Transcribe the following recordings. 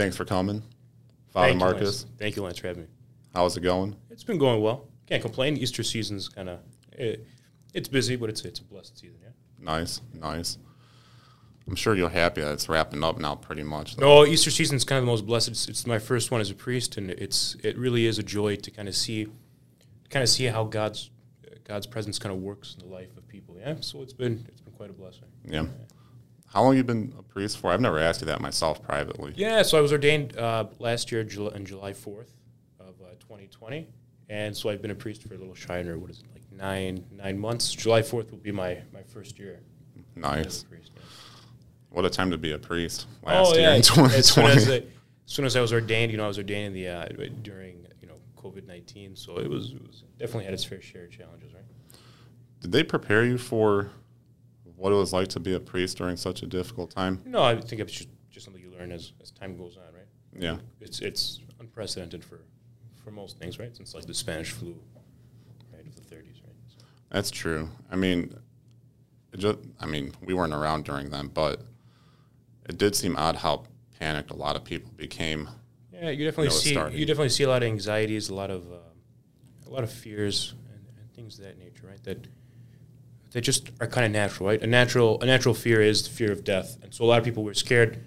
Thanks for coming, Father Thank Marcus. Lance. Thank you, Lance, for having me. How's it going? It's been going well. Can't complain. Easter season's kind of it, it's busy, but it's it's a blessed season. Yeah. Nice, nice. I'm sure you're happy that it's wrapping up now, pretty much. though. No, Easter season's kind of the most blessed. It's, it's my first one as a priest, and it's it really is a joy to kind of see, kind of see how God's God's presence kind of works in the life of people. Yeah. So it's been it's been quite a blessing. Yeah. How long you been a priest for? I've never asked you that myself privately. Yeah, so I was ordained uh, last year, July, on July 4th of uh, 2020. And so I've been a priest for a little shy under, what is it, like nine nine months. July 4th will be my, my first year Nice. a priest. yeah. What a time to be a priest. Last oh, year yeah. in As soon as, I, as soon as I was ordained, you know, I was ordained in the, uh, during, you know, COVID-19. So it was, it was definitely had its fair share of challenges, right? Did they prepare you for what it was like to be a priest during such a difficult time? No, I think it's just, just something you learn as, as time goes on, right? Yeah. It's, it's unprecedented for, for most things, right? Since like the Spanish flu, right, of the 30s, right? So, That's true. I mean, it just, I mean, we weren't around during them, but it did seem odd how panicked a lot of people became. Yeah, you definitely see starting. you definitely see a lot of anxieties, a lot of uh, a lot of fears and, and things of that nature, right? That that just are kind of natural, right? A natural a natural fear is the fear of death, and so a lot of people were scared.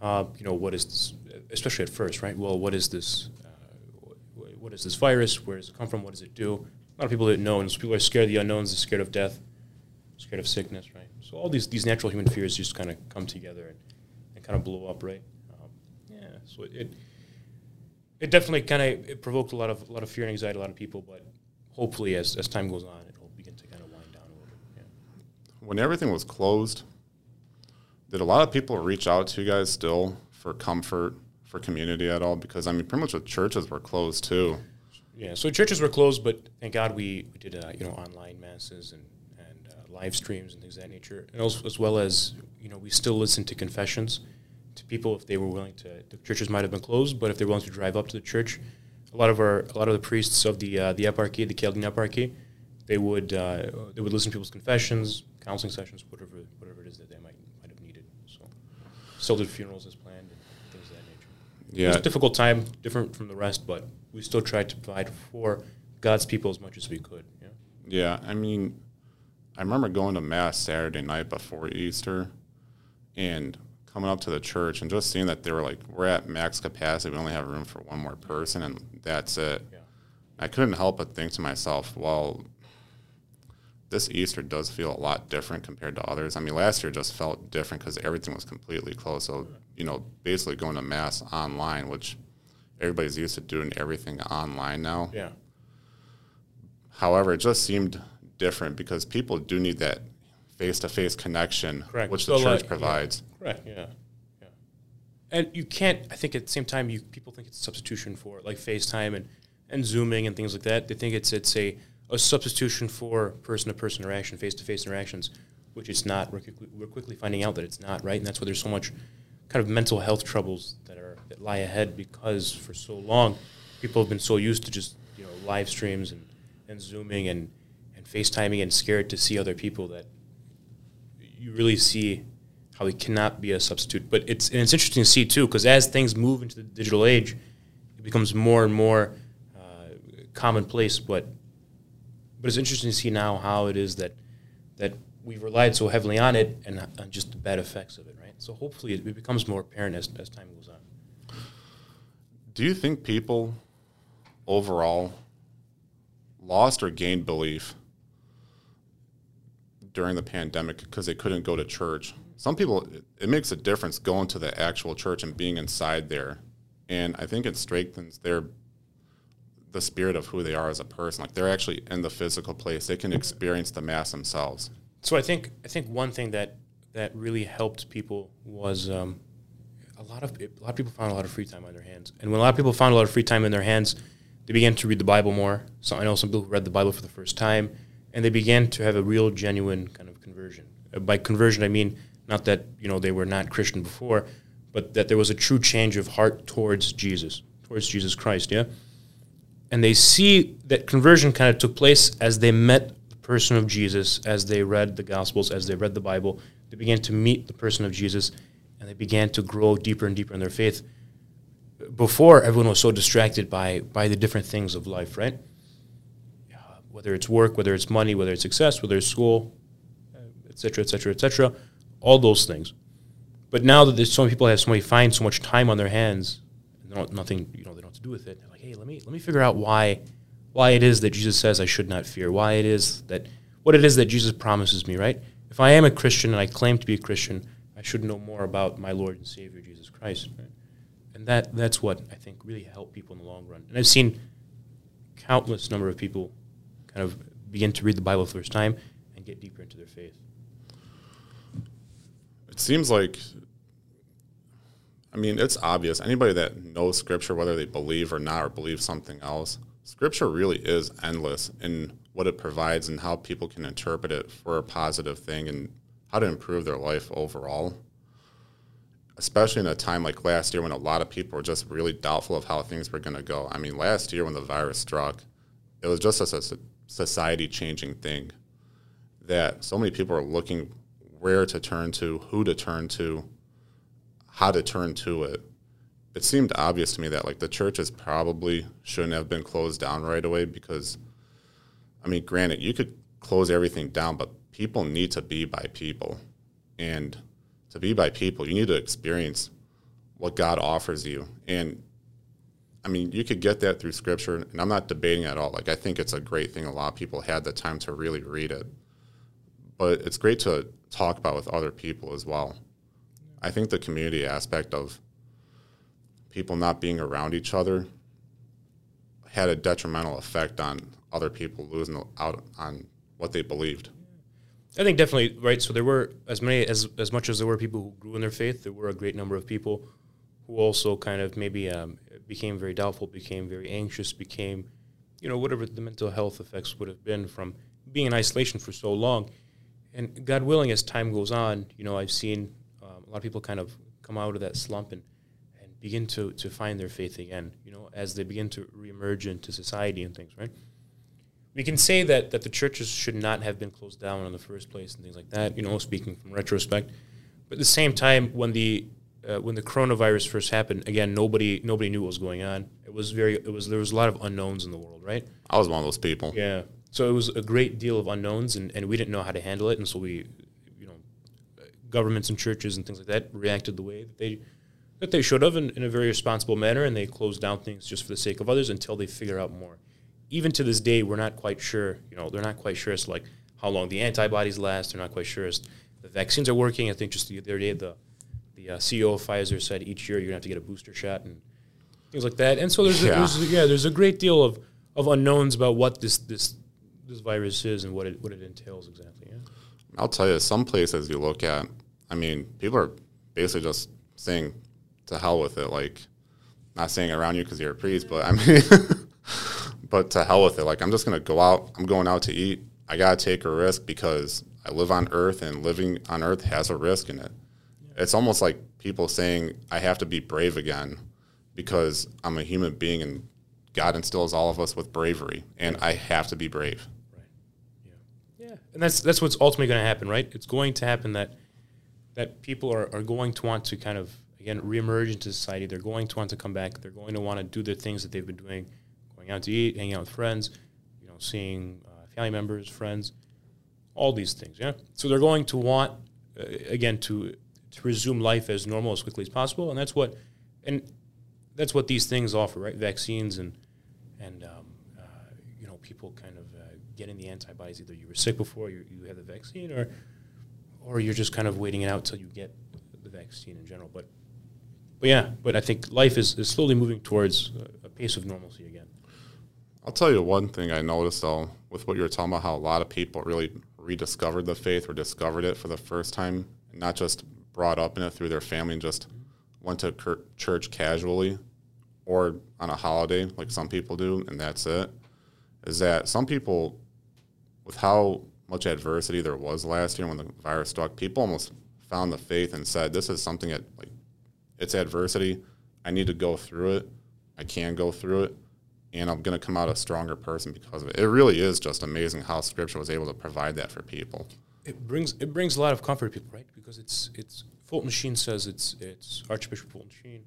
Uh, you know, what is this? Especially at first, right? Well, what is this? Uh, what is this virus? Where does it come from? What does it do? A lot of people didn't know, and so people are scared of the unknowns. They're scared of death, scared of sickness, right? So all these these natural human fears just kind of come together and, and kind of blow up, right? Um, yeah. So it, it it definitely kind of it provoked a lot of a lot of fear and anxiety, a lot of people. But hopefully, as as time goes on, it'll begin to kind of wind down a little bit. Yeah. When everything was closed, did a lot of people reach out to you guys still for comfort, for community at all? Because, I mean, pretty much the churches were closed too. Yeah. So churches were closed, but thank God we, we did uh, you know online masses and and uh, live streams and things of that nature, and also, as well as you know we still listened to confessions to people if they were willing to. The churches might have been closed, but if they're willing to drive up to the church, a lot of our a lot of the priests of the uh, the eparchy, the Chaldean eparchy, they would uh, they would listen to people's confessions, counseling sessions, whatever whatever it is that they might might have needed. So still did funerals as planned and things of that nature. It was Yeah. a difficult time, different from the rest, but we still tried to provide for God's people as much as we could. Yeah. Yeah, I mean, I remember going to mass Saturday night before Easter, and coming up to the church and just seeing that they were like, "We're at max capacity. We only have room for one more person, and that's it." Yeah. I couldn't help but think to myself, "Well, this Easter does feel a lot different compared to others." I mean, last year just felt different because everything was completely closed. So, you know, basically going to mass online, which everybody's used to doing everything online now. Yeah. However, it just seemed different because people do need that face-to-face connection, Correct. which So, the church like, provides. Correct. Yeah. Yeah. And you can't. I think at the same time, you people think it's a substitution for like FaceTime and, and Zooming and things like that. They think it's it's a, a substitution for person-to-person interaction, face-to-face interactions, which it's not. We're quickly, we're quickly finding out that it's not right, and that's why there's so much kind of mental health troubles that are that lie ahead because for so long people have been so used to just you know live streams and, and Zooming and and FaceTiming and scared to see other people that you really see how it cannot be a substitute. But it's and it's interesting to see too, because as things move into the digital age, it becomes more and more uh, commonplace. But but it's interesting to see now how it is that that we've relied so heavily on it and uh, just the bad effects of it, right? So hopefully it, it becomes more apparent as, as time goes on. Do you think people overall lost or gained belief during the pandemic because they couldn't go to church? Some people, it makes a difference going to the actual church and being inside there, and I think it strengthens their the spirit of who they are as a person. Like they're actually in the physical place; they can experience the mass themselves. So I think I think one thing that that really helped people was um, a lot of a lot of people found a lot of free time on their hands, and when a lot of people found a lot of free time in their hands, they began to read the Bible more. So I know some people who read the Bible for the first time, and they began to have a real, genuine kind of conversion. Uh, By conversion, I mean not that you know they were not Christian before, but that there was a true change of heart towards Jesus, towards Jesus Christ. Yeah, and they see that conversion kind of took place as they met the person of Jesus, as they read the Gospels, as they read the Bible. They began to meet the person of Jesus, and they began to grow deeper and deeper in their faith. before everyone was so distracted by by the different things of life, right? Whether it's work, whether it's money, whether it's success, whether it's school, etc., etc., etc., all those things. But now that so many people have so many find so much time on their hands, don't, nothing you know they don't have to do with it. They're like, hey, let me let me figure out why why it is that Jesus says I should not fear. Why it is that what it is that Jesus promises me. Right? If I am a Christian and I claim to be a Christian, I should know more about my Lord and Savior Jesus Christ. Right? And that that's what I think really helped people in the long run. And I've seen countless number of people kind of begin to read the Bible for the first time and get deeper into their faith. It seems like, I mean, it's obvious. Anybody that knows Scripture, whether they believe or not, or believe something else, Scripture really is endless in what it provides and how people can interpret it for a positive thing and how to improve their life overall. Especially in a time like last year when a lot of people were just really doubtful of how things were going to go. I mean, last year when the virus struck, it was just a society changing thing that so many people are looking where to turn to, who to turn to, how to turn to it. It seemed obvious to me that like the churches probably shouldn't have been closed down right away because, I mean, granted, you could close everything down, but people need to be by people, and to be by people, you need to experience what God offers you. And I mean, you could get that through Scripture, and I'm not debating at all. Like, I think it's a great thing. A lot of people had the time to really read it, but it's great to talk about with other people as well. I think the community aspect of people not being around each other had a detrimental effect on other people losing out on what they believed. I think definitely right. So there were as many as as much as there were people who grew in their faith. There were a great number of people who also kind of maybe um, became very doubtful, became very anxious, became, you know, whatever the mental health effects would have been from being in isolation for so long. And God willing, as time goes on, you know, I've seen lot of people kind of come out of that slump and, and begin to, to find their faith again, you know, as they begin to reemerge into society and things, right? We can say that, that the churches should not have been closed down in the first place and things like that, you know, speaking from retrospect. But at the same time, when the uh, when the coronavirus first happened, again, nobody nobody knew what was going on. It was very it was there was a lot of unknowns in the world, right? I was one of those people. Yeah, so it was a great deal of unknowns, and, and we didn't know how to handle it, and so we, governments and churches and things like that reacted the way that they that they should have in, in a very responsible manner, and they closed down things just for the sake of others until they figure out more. Even to this day, we're not quite sure. You know, they're not quite sure as to like how long the antibodies last. They're not quite sure as the vaccines are working. I think just the other day, the the uh, CEO of Pfizer said each year you're gonna have to get a booster shot and things like that. And so there's yeah, a, there's, yeah, there's a great deal of, of unknowns about what this this this virus is and what it what it entails exactly. Yeah. I'll tell you, some places you look at, I mean, people are basically just saying to hell with it. Like, not saying around you because you're a priest, but I mean, but to hell with it. Like, I'm just gonna go out. I'm going out to eat. I gotta take a risk because I live on Earth, and living on Earth has a risk in it. Yeah. It's almost like people saying I have to be brave again because I'm a human being and God instills all of us with bravery, and I have to be brave. Right. Yeah. Yeah. And that's that's what's ultimately going to happen, right? It's going to happen that that people are, are going to want to kind of again reemerge into society. They're going to want to come back. They're going to want to do the things that they've been doing, going out to eat, hanging out with friends, you know, seeing uh, family members, friends, all these things. Yeah. So they're going to want uh, again to to resume life as normal as quickly as possible, and that's what and that's what these things offer, right? Vaccines and and um, uh, you know people kind of uh, getting the antibodies. Either you were sick before you, you had the vaccine, or or you're just kind of waiting it out till you get the vaccine in general. But but yeah, but I think life is, is slowly moving towards a, pace of normalcy again. I'll tell you one thing I noticed though with what you were talking about, how a lot of people really rediscovered the faith or discovered it for the first time, not just brought up in it through their family and just went to church casually or on a holiday like some people do, and that's it. Is that some people, with how much adversity there was last year when the virus struck, people almost found the faith and said, "This is something that like it's adversity. I need to go through it. I can go through it." and I'm going to come out a stronger person because of it. It really is just amazing how Scripture was able to provide that for people. It brings it brings a lot of comfort to people, right? Because it's it's Fulton Sheen says it's it's Archbishop Fulton Sheen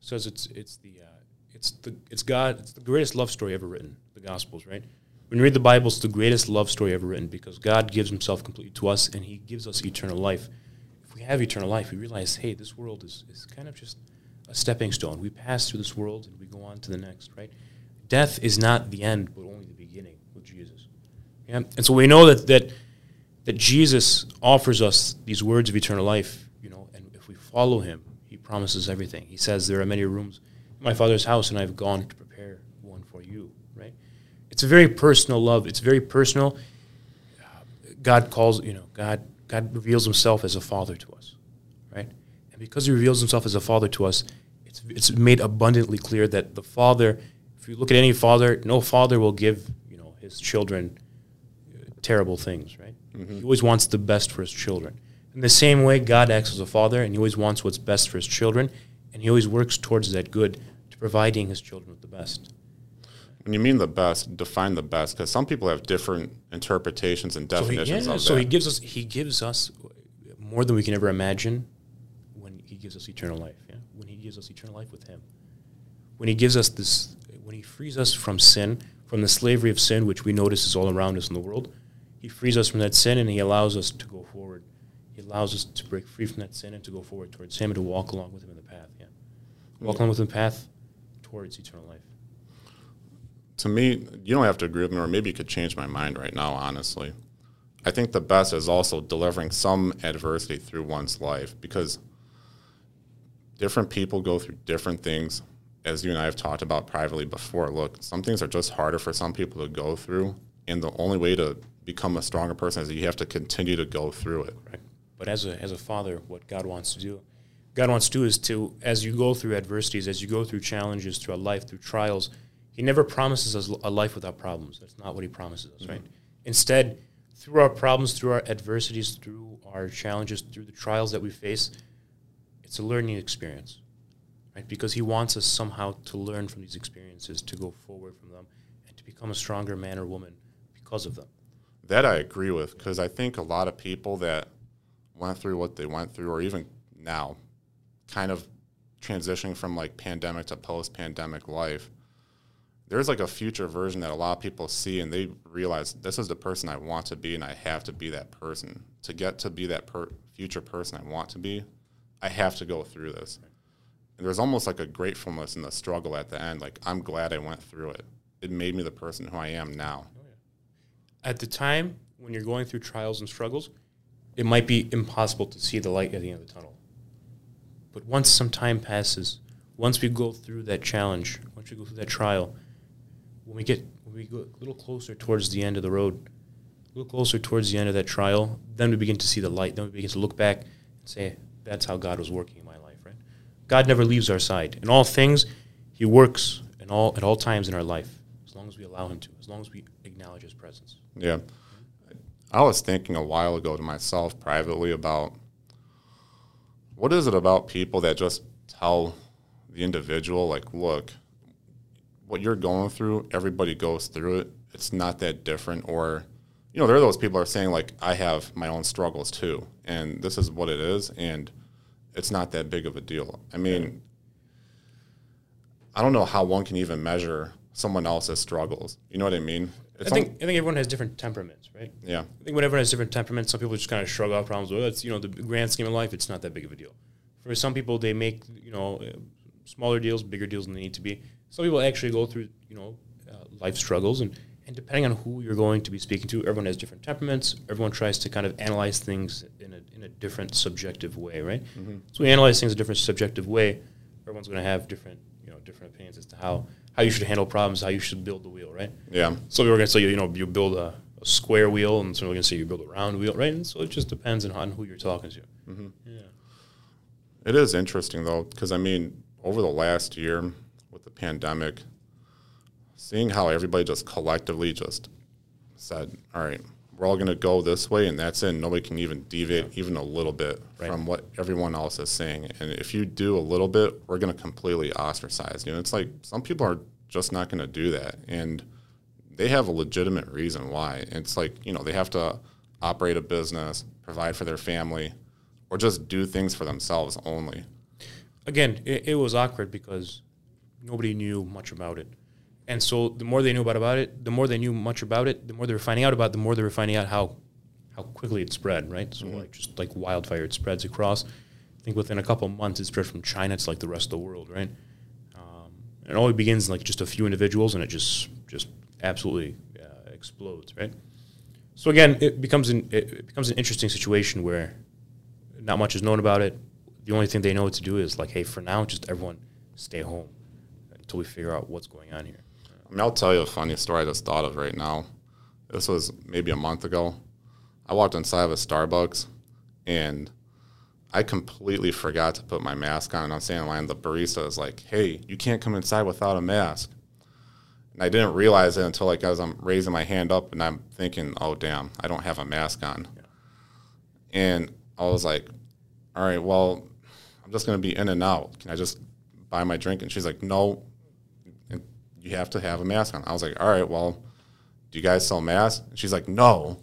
says it's it's the uh, it's the it's God it's the greatest love story ever written. The Gospels, right? When you read the Bible, it's the greatest love story ever written because God gives Himself completely to us, and He gives us eternal life. If we have eternal life, we realize, hey, this world is, is kind of just a stepping stone. We pass through this world and we go on to the next, right? Death is not the end, but only the beginning with Jesus. Yeah? And so we know that that that Jesus offers us these words of eternal life, you know, and if we follow Him, He promises everything. He says, "There are many rooms in my Father's house, and I've gone to prepare one for you." Right? It's a very personal love. It's very personal. God calls, you know, God God reveals Himself as a Father to us, right? And because He reveals Himself as a Father to us, it's it's made abundantly clear that the Father. If you look at any father, no father will give you know his children uh, terrible things, right? He always wants the best for his children. In the same way, God acts as a father, and he always wants what's best for his children, and he always works towards that good to providing his children with the best. When you mean the best, define the best, because some people have different interpretations and So he, definitions yeah, of so that. he gives us he gives us more than we can ever imagine when he gives us eternal life. Yeah, when he gives us eternal life with him, when he gives us this, when he frees us from sin, from the slavery of sin, which we notice is all around us in the world, he frees us from that sin and he allows us to go forward. He allows us to break free from that sin and to go forward towards him and to walk along with him in the path. Yeah, walk along with him in the path towards eternal life. To me, you don't have to agree with me, or maybe you could change my mind right now, honestly. I think the best is also delivering some adversity through one's life because different people go through different things. As you and I have talked about privately before, look, some things are just harder for some people to go through. And the only way to become a stronger person is you have to continue to go through it. Right. But as a as a father, what God wants to do, God wants to do is to as you go through adversities, as you go through challenges, through a life, through trials, He never promises us a life without problems. That's not what He promises us, mm-hmm. right? Instead, through our problems, through our adversities, through our challenges, through the trials that we face, it's a learning experience, right? Because He wants us somehow to learn from these experiences, to go forward from them, and to become a stronger man or woman because of them. That I agree with because I think a lot of people that went through what they went through, or even now, kind of transitioning from like pandemic to post pandemic life, there's like a future version that a lot of people see and they realize this is the person I want to be and I have to be that person. To get to be that per- future person I want to be, I have to go through this. And there's almost like a gratefulness in the struggle at the end. Like, I'm glad I went through it. It made me the person who I am now. Oh, at the time when you're going through trials and struggles, it might be impossible to see the light at the end of the tunnel. But once some time passes, once we go through that challenge, once we go through that trial, when we get when we go a little closer towards the end of the road, a little closer towards the end of that trial, then we begin to see the light. Then we begin to look back and say, "That's how God was working in my life." Right? God never leaves our side. In all things, He works in all at all times in our life, as long as we allow Him to, as long as we acknowledge His presence. Yeah. I was thinking a while ago to myself privately about what is it about people that just tell the individual, like, look, what you're going through, everybody goes through it. It's not that different. Or, you know, there are those people are saying, like, I have my own struggles too, and this is what it is, and it's not that big of a deal. I mean, I don't know how one can even measure someone else's struggles. You know what I mean? It's I think al- I think everyone has different temperaments, right? yeah. I think when everyone has different temperaments, some people just kind of shrug off problems. Well, it's you know the grand scheme of life, it's not that big of a deal. For some people, they make you know smaller deals, bigger deals than they need to be. Some people actually go through you know uh, life struggles, and and depending on who you're going to be speaking to, everyone has different temperaments. Everyone tries to kind of analyze things in a in a different subjective way, right? So we analyze things a different subjective way. Everyone's going to have different you know different opinions as to how how you should handle problems, how you should build the wheel, right? Yeah. So we are going to say, you know, you build a, a square wheel, and so we're going to say you build a round wheel, right? And so it just depends on, on who you're talking to. Yeah. It is interesting though, because I mean, over the last year pandemic, seeing how everybody just collectively just said, "All right, we're all going to go this way, and that's it. Nobody can even deviate even a little bit Right. from what everyone else is saying. And if you do a little bit, we're going to completely ostracize you." And it's like some people are just not going to do that, and they have a legitimate reason why. It's like you know they have to operate a business, provide for their family, or just do things for themselves only. again, it, it was awkward because nobody knew much about it. And so the more they knew about, about it, the more they knew much about it, the more they were finding out about it, the more they were finding out how how quickly it spread, right? So like just like wildfire, it spreads across. I think within a couple of months, it spread from China to like the rest of the world, right? Um, and it only begins in like just a few individuals, and it just just absolutely uh, explodes, right? So again, it becomes an it it becomes an interesting situation where not much is known about it. The only thing they know what to do is like, hey, for now, just everyone stay home until we figure out what's going on here. I mean, I'll tell you a funny story I just thought of right now. This was maybe a month ago. I walked inside of a Starbucks and I completely forgot to put my mask on. And I'm standing in line. The barista is like, "Hey, you can't come inside without a mask." And I didn't realize it until like as I'm raising my hand up and I'm thinking, "Oh damn, I don't have a mask on." And I was like, "All right, well, I'm just gonna be in and out. Can I just buy my drink?" And she's like, "No, you have to have a mask on." I was like, "All right, well, do you guys sell masks?" And she's like, "No,"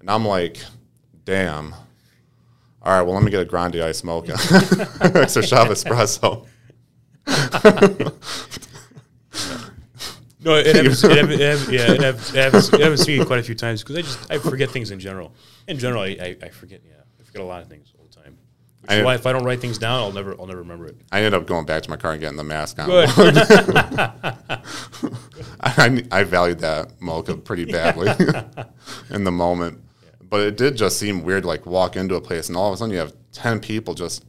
and I'm like, "Damn." All right, well, let me get a grande ice mocha, extra shot of espresso. No, it happens. it happens, it happens yeah, it happens, it happens, it happens to me quite a few times because I just I forget things in general. In general, I, I, I forget. Yeah, I forget a lot of things. Which I- why if I don't write things down, I'll never I'll never remember it. I ended up going back to my car and getting the mask on. Good. I, I valued that mocha pretty badly in the moment. But it did just seem weird, like walk into a place and all of a sudden you have 10 people just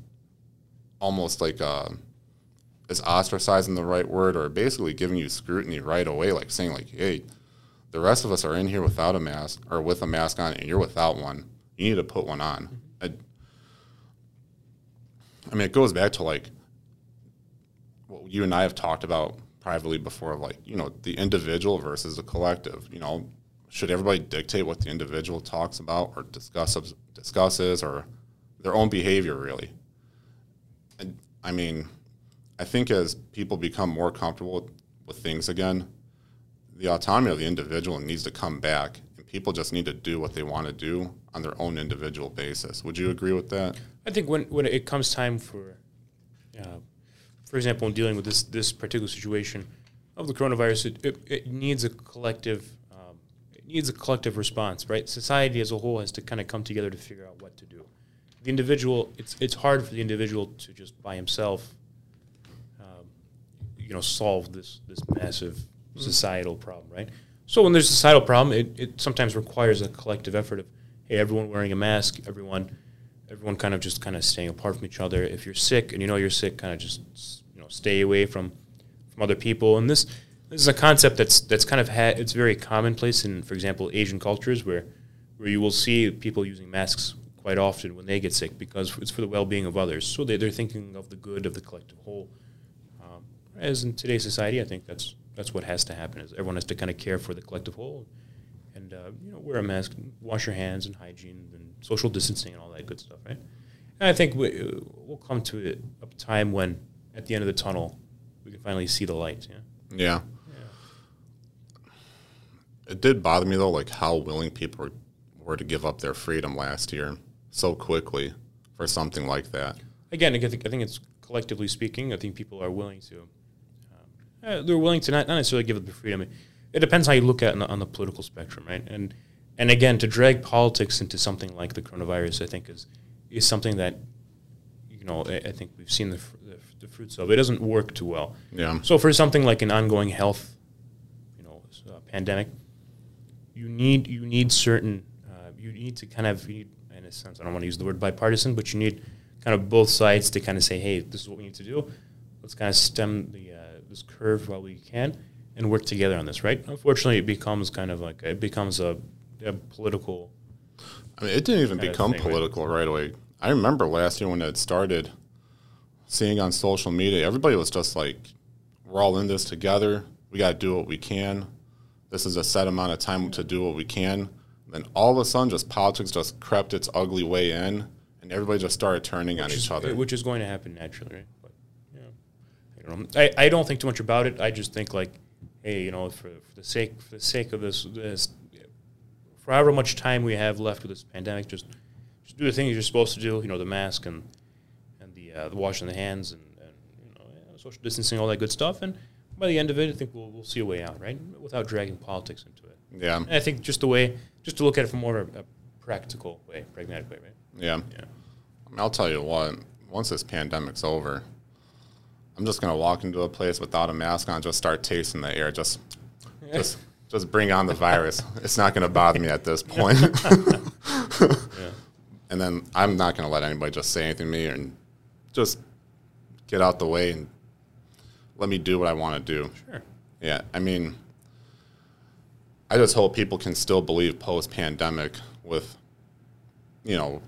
almost like, uh, is ostracizing the right word or basically giving you scrutiny right away, like saying, like, hey, the rest of us are in here without a mask or with a mask on and you're without one. You need to put one on. I, I mean, it goes back to like what you and I have talked about privately before, like, you know, the individual versus the collective. You know, should everybody dictate what the individual talks about or discusses, discusses or their own behavior, really? And I mean, I think as people become more comfortable with, with things again, the autonomy of the individual needs to come back, people just need to do what they want to do on their own individual basis. Would you agree with that? I think when, when it comes time for, uh, for example, in dealing with this this particular situation of the coronavirus, it, it, it needs a collective um, it needs a collective response, right? Society as a whole has to kind of come together to figure out what to do. The individual, it's it's hard for the individual to just by himself, um, you know, solve this this massive societal problem, right? So when there's a societal problem, it, it sometimes requires a collective effort of, hey, everyone wearing a mask, everyone everyone kind of just kind of staying apart from each other. If you're sick and you know you're sick, kind of just you know stay away from from other people. And this this is a concept that's that's kind of had it's very commonplace in, for example, Asian cultures where where you will see people using masks quite often when they get sick because it's for the well-being of others. So they, they're thinking of the good of the collective whole. Um, as in today's society, I think that's that's what has to happen. Is everyone has to kind of care for the collective whole, and uh, you know wear a mask, wash your hands, and hygiene, and social distancing, and all that good stuff, right? And I think we, we'll come to a, time when, at the end of the tunnel, we can finally see the light. Yeah. Yeah. It did bother me though, like how willing people were, were to give up their freedom last year so quickly for something like that. Again, I think, I think it's collectively speaking. I think people are willing to. Uh, they're willing to not, not necessarily give up the freedom. It depends how you look at it on the, on the political spectrum, right? And and again, to drag politics into something like the coronavirus, I think is is something that you know I, I think we've seen the, fr- the, the fruits of. It doesn't work too well. Yeah. So for something like an ongoing health, you know, uh, pandemic, you need you need certain uh, you need to kind of you need, in a sense I don't want to use the word bipartisan, but you need kind of both sides to kind of say, hey, this is what we need to do. Let's kind of stem the uh, this curve while we can and work together on this. Right? Unfortunately, it becomes kind of like it becomes a, a political. I mean, it didn't even become thing, political right away. I remember last year when it started, seeing on social media, everybody was just like, we're all in this together. We got to do what we can. This is a set amount of time to do what we can. Then all of a sudden, just politics just crept its ugly way in, and everybody just started turning on which each other. which is going to happen naturally, right? Yeah, don't know. I, I don't think too much about it. I just think like, hey, you know, for, for the sake for the sake of this this for however much time we have left with this pandemic, just just do the things you're supposed to do. You know, the mask and and the uh, the washing the hands and, and you know social distancing, all that good stuff, and by the end of it, I think we'll we'll see a way out, right? Without dragging politics into it. Yeah. And I think just the way, just to look at it from more of a practical way, pragmatic way, right? Yeah. Yeah. I mean, I'll tell you what. Once this pandemic's over, I'm just gonna walk into a place without a mask on, just start tasting the air, just, just, just bring on the virus. it's not gonna bother me at this point. And then I'm not gonna let anybody just say anything to me and just get out the way and let me do what I want to do. Sure. Yeah, I mean, I just hope people can still believe post pandemic with, you know,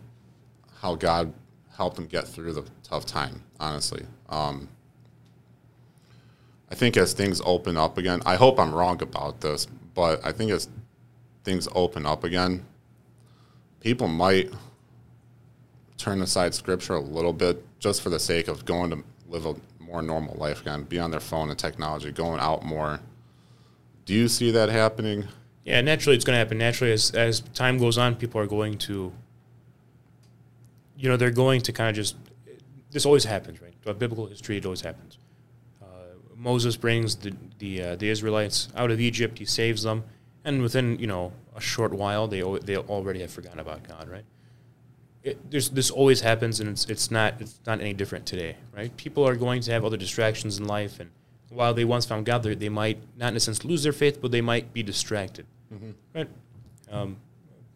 how God helped them get through the tough time, honestly. Um, I think as things open up again, I hope I'm wrong about this, but I think as things open up again, people might turn aside scripture a little bit just for the sake of going to live a more normal life again, be on their phone and technology, going out more. Do you see that happening? Yeah, naturally, it's going to happen. Naturally, as as time goes on, people are going to, you know, they're going to kind of just. This always happens, right? Throughout biblical history, it always happens. Moses brings the the uh, the Israelites out of Egypt. He saves them, and within you know a short while, they they already have forgotten about God, right? It, there's, this always happens, and it's it's not it's not any different today, right? People are going to have other distractions in life, and while they once found God, they they might not in a sense lose their faith, but they might be distracted, right? Um,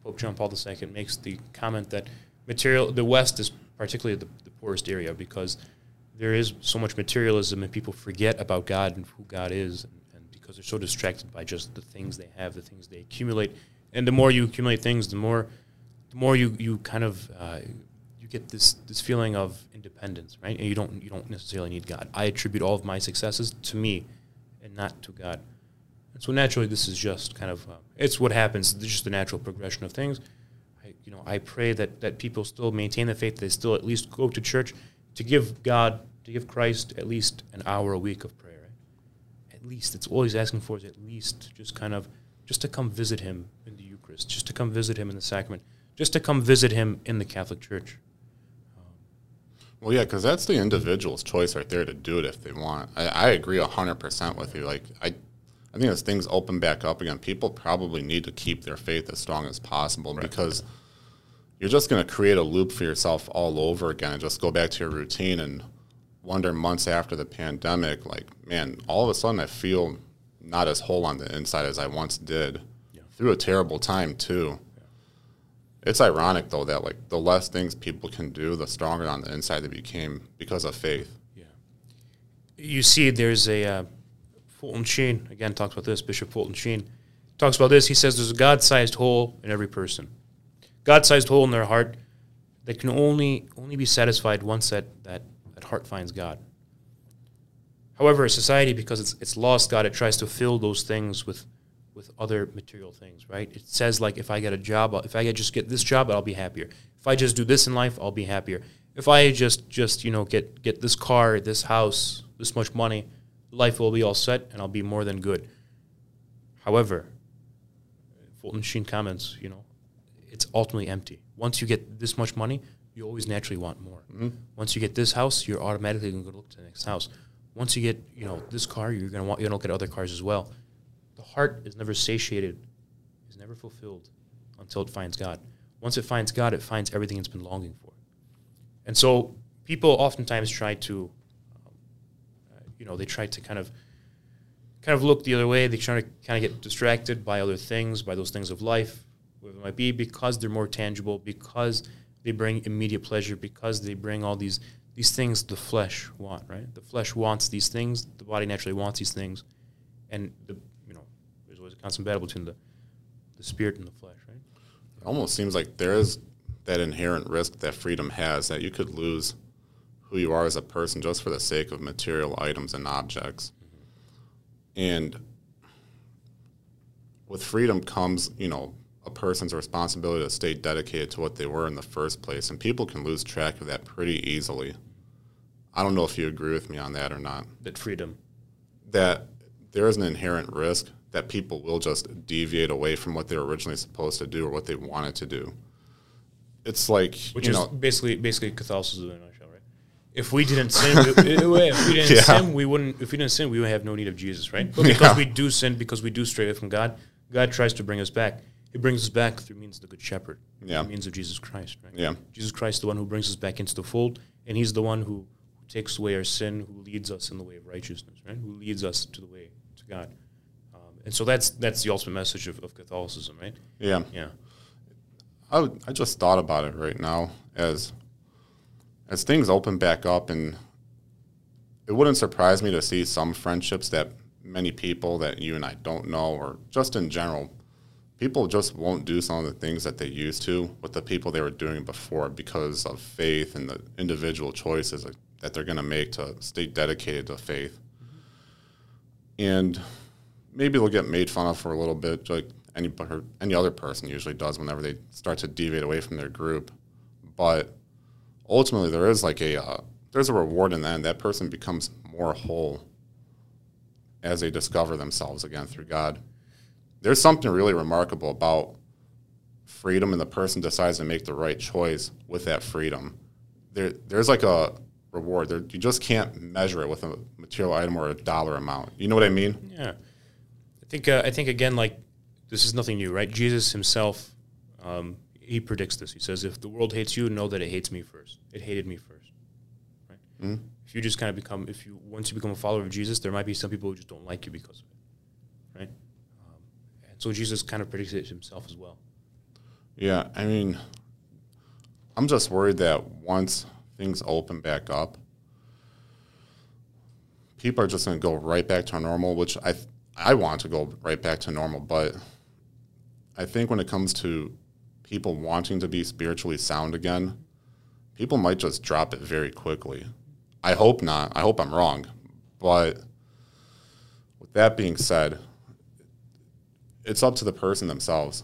Pope John Paul II makes the comment that material the West is particularly the, the poorest area because there is so much materialism and people forget about God and who God is, and, and because they're so distracted by just the things they have, the things they accumulate, and the more you accumulate things, the more the more you, you kind of uh, you get this this feeling of independence, right? And you don't you don't necessarily need God. I attribute all of my successes to me, and not to God. And so naturally, this is just kind of uh, it's what happens. It's just the natural progression of things. I, you know, I pray that that people still maintain the faith. They still at least go to church to give God to give Christ at least an hour a week of prayer. Right? At least it's all he's asking for is at least just kind of just to come visit him in the Eucharist, just to come visit him in the sacrament, just to come visit him in the Catholic Church. Um, well, yeah, because that's the individual's choice right there to do it if they want. I, I agree 100% with you. Like, I, I think as things open back up again, people probably need to keep their faith as strong as possible because you're just going to create a loop for yourself all over again and just go back to your routine and wonder months after the pandemic, like, man, all of a sudden I feel not as whole on the inside as I once did through a terrible time, too. It's ironic though that like the less things people can do, the stronger on the inside they became because of faith. Yeah. You see, there's a uh, Fulton Sheen again talks about this. Bishop Fulton Sheen talks about this. He says there's a God-sized hole in every person, God-sized hole in their heart that can only only be satisfied once that, that heart finds God. However, a society, because it's it's lost God, it tries to fill those things with with other material things, right? It says like if I get a job, if I just get this job, I'll be happier. If I just do this in life, I'll be happier. If I just just you know get get this car, this house, this much money, life will be all set and I'll be more than good. However, Fulton Sheen comments, you know, it's ultimately empty. Once you get this much money, you always naturally want more. Once you get this house, you're automatically going to go look to the next house. Once you get, you know, this car, you're going to want you're going to look at other cars as well. The heart is never satiated, is never fulfilled until it finds God. Once it finds God, it finds everything it's been longing for. And so people oftentimes try to, um, uh, you know, they try to kind of, kind of look the other way. They try to kind of get distracted by other things, by those things of life, whatever it might be, because they're more tangible, because they bring immediate pleasure, because they bring all these these things the flesh want. Right? The flesh wants these things. The body naturally wants these things, and the you know, there's always a constant battle between the the spirit and the flesh. Right? It almost seems like there is that inherent risk that freedom has that you could lose who you are as a person just for the sake of material items and objects. Mm-hmm. And with freedom comes, you know, a person's responsibility to stay dedicated to what they were in the first place. And people can lose track of that pretty easily. I don't know if you agree with me on that or not. That freedom. That there is an inherent risk that people will just deviate away from what they were originally supposed to do or what they wanted to do. It's like which is know, basically basically Catholicism in a nutshell, right? if we didn't sin, we, if we didn't Yeah. sin, we wouldn't. If we didn't sin, we would have no need of Jesus, right? But because Yeah. we do sin, because we do stray away from God, God tries to bring us back. He brings us back through means of the Good Shepherd, Yeah. through means of Jesus Christ, right? Yeah. Jesus Christ, the one who brings us back into the fold, and He's the one who, who takes away our sin, who leads us in the way of righteousness, right? Who leads us to the way to God. Um, and so that's that's the ultimate message of, of Catholicism, right? Yeah. Yeah. I, would- I just thought about it right now as as things open back up and it wouldn't surprise me to see some friendships that many people that you and I don't know or just in general people just won't do some of the things that they used to with the people they were doing before because of faith and the individual choices that- they're going to make to stay dedicated to faith and maybe they'll get made fun of for a little bit, like any any other person usually does whenever they start to deviate away from their group. But ultimately, there is like a uh, there's a reward in that. end. That person becomes more whole as they discover themselves again through God. There's something really remarkable about freedom, and the person decides to make the right choice with that freedom. There, there's like a reward. There, you just can't measure it with a material item or a dollar amount. You know what I mean? Yeah, I think uh, I think again, like this is nothing new, right? Jesus himself, um, he predicts this. He says, "If the world hates you, know that it hates me first. It hated me first. Right? Mhm. If you just kind of become, if you once you become a follower of Jesus, there might be some people who just don't like you because of it, so Jesus kind of predicts it himself as well. Yeah, I mean, I'm just worried that once things open back up, people are just going to go right back to normal, which I I want to go right back to normal, but I think when it comes to people wanting to be spiritually sound again, people might just drop it very quickly. I hope not. I hope I'm wrong, but with that being said, it's up to the person themselves.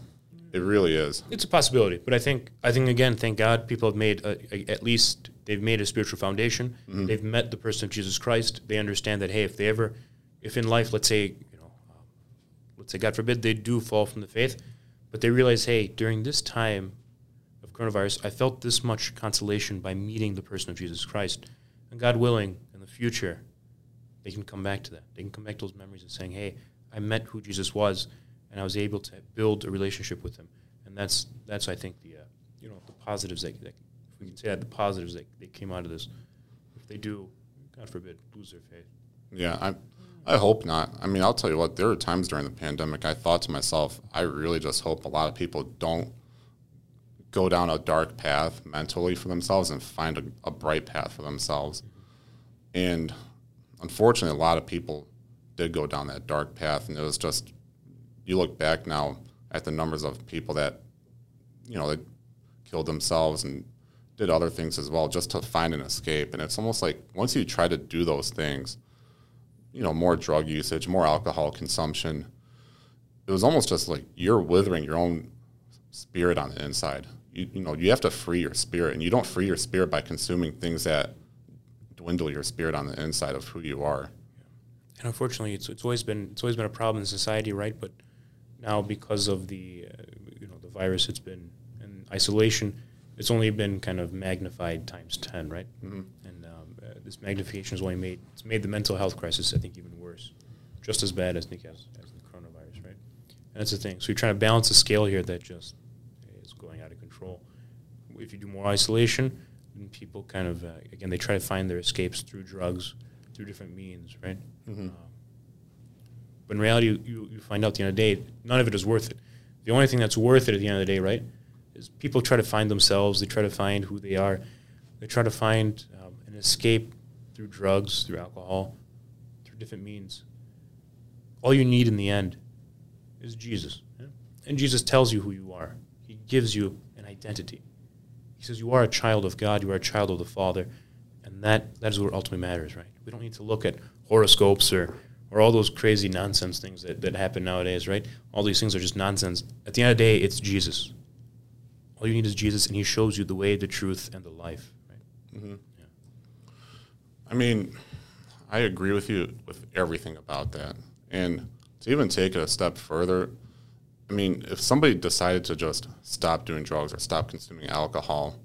It really is. It's a possibility, but I think I think again, thank God, people have made a, a, at least they've made a spiritual foundation. They've met the person of Jesus Christ. They understand that hey, if they ever, if in life, let's say you know, um, let's say God forbid they do fall from the faith, but they realize hey, during this time of coronavirus, I felt this much consolation by meeting the person of Jesus Christ, and God willing, in the future, they can come back to that. They can come back to those memories and saying, hey, I met who Jesus was and I was able to build a relationship with them. And that's that's I think the uh, you know the positives that, that if we can say that the positives that, that came out of this. If they do, God forbid, lose their faith. Yeah, I I hope not. I mean, I'll tell you what, there were times during the pandemic I thought to myself, I really just hope a lot of people don't go down a dark path mentally for themselves and find a, a bright path for themselves. And unfortunately, a lot of people did go down that dark path, and it was just you look back now at the numbers of people that you know that killed themselves and did other things as well just to find an escape. And it's almost like once you try to do those things, you know, more drug usage, more alcohol consumption, it was almost just like you're withering your own spirit on the inside. You, you know, you have to free your spirit, and you don't free your spirit by consuming things that dwindle your spirit on the inside of who you are. And unfortunately, it's, it's always been it's always been a problem in society, right? But now because of the uh, you know the virus, it's been in isolation. It's only been kind of magnified times ten, right? Mm-hmm. And um, uh, this magnification has only made it's made the mental health crisis, I think, even worse, just as bad as as, as the coronavirus, right? And that's the thing. So you're trying to balance a scale here that just is going out of control. If you do more isolation, then people kind of uh, again they try to find their escapes through drugs, through different means, right? Mm-hmm. Um, but in reality, you, you, find out at the end of the day, none of it is worth it. The only thing that's worth it at the end of the day, right, is people try to find themselves. They try to find who they are. They try to find um, an escape through drugs, through alcohol, through different means. All you need in the end is Jesus. yeah? And Jesus tells you who you are. He gives you an identity. He says you are a child of God. You are a child of the Father, and that that is what ultimately matters, right? We don't need to look at horoscopes or or all those crazy nonsense things that, that happen nowadays, right? All these things are just nonsense. At the end of the day, it's Jesus. All you need is Jesus, and He shows you the way, the truth, and the life. Right? Mm-hmm. I mean, I agree with you with everything about that. And to even take it a step further, I mean, if somebody decided to just stop doing drugs or stop consuming alcohol,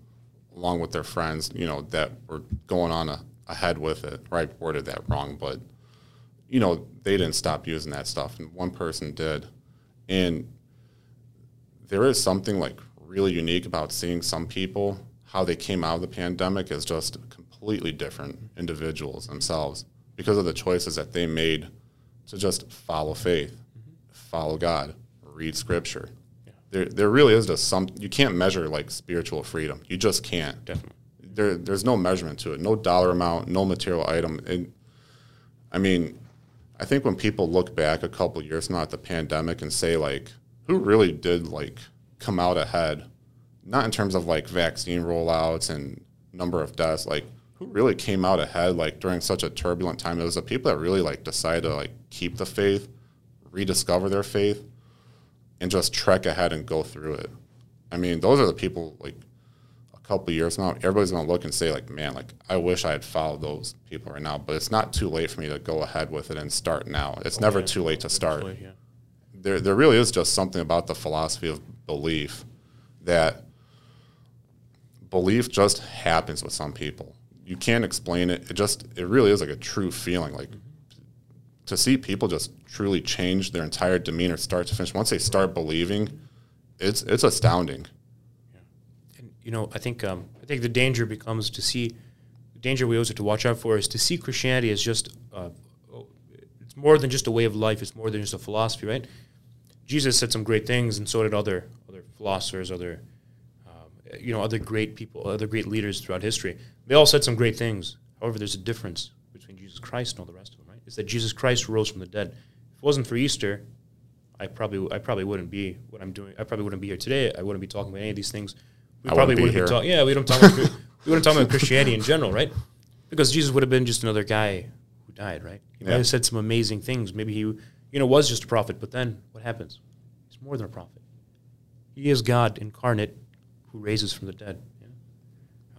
along with their friends, you know, that were going on a, ahead with it. Or I worded that wrong, but you know, they didn't stop using that stuff, and one person did. And there is something like really unique about seeing some people how they came out of the pandemic as just completely different individuals themselves because of the choices that they made to just follow faith, mm-hmm. follow God, read Scripture. Yeah. There, there really is just some. You can't measure like spiritual freedom. You just can't. Definitely. There, there's no measurement to it. No dollar amount. No material item. And I mean, I think when people look back a couple years now at the pandemic and say like, who really did like come out ahead, not in terms of like vaccine rollouts and number of deaths, like who really came out ahead like during such a turbulent time. It was the people that really like decided to like keep the faith, rediscover their faith, and just trek ahead and go through it. I mean, those are the people like couple years now, everybody's going to look and say, like, man, like, I wish I had followed those people right now. But it's not too late for me to go ahead with it and start now. It's oh, never too late to start. Yeah. There, there really is just something about the philosophy of belief that belief just happens with some people. You can't explain it. It just, it really is like a true feeling. Like, mm-hmm. to see people just truly change their entire demeanor, start to finish, once they start believing, it's, it's astounding you know, I think um, I think the danger becomes to see the danger we always have to watch out for is to see Christianity as just uh, it's more than just a way of life. It's more than just a philosophy, right? Jesus said some great things, and so did other other philosophers, other um, you know, other great people, other great leaders throughout history. They all said some great things. However, there's a difference between Jesus Christ and all the rest of them, right? It's that Jesus Christ rose from the dead. If it wasn't for Easter, I probably I probably wouldn't be what I'm doing. I probably wouldn't be here today. I wouldn't be talking about any of these things we I probably wouldn't be, be talking. Yeah, we don't talk. About, we wouldn't talk about Christianity in general, right? Because Jesus would have been just another guy who died, right? He yeah. might have said some amazing things. Maybe he, you know, was just a prophet. But then what happens? He's more than a prophet. He is God incarnate, who raises from the dead. Yeah?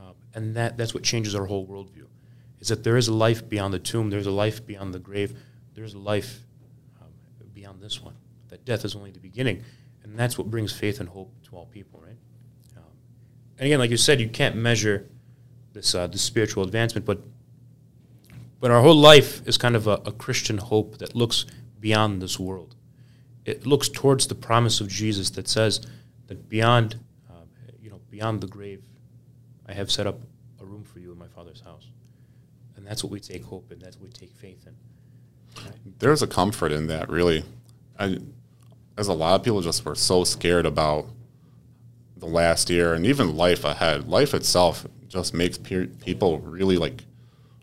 Uh, and that that's what changes our whole worldview. Is that there is a life beyond the tomb. There's a life beyond the grave. There's a life um, beyond this one. That death is only the beginning, and that's what brings faith and hope to all people, right? And again, like you said, you can't measure this uh, spiritual advancement, but but our whole life is kind of a, a Christian hope that looks beyond this world. It looks towards the promise of Jesus that says that beyond, uh, you know, beyond the grave, I have set up a room for you in my Father's house, and that's what we take hope in. That's what we take faith in. There's a comfort in that, really. I, as a lot of people just were so scared about the last year and even life ahead. Life itself just makes pe- people really like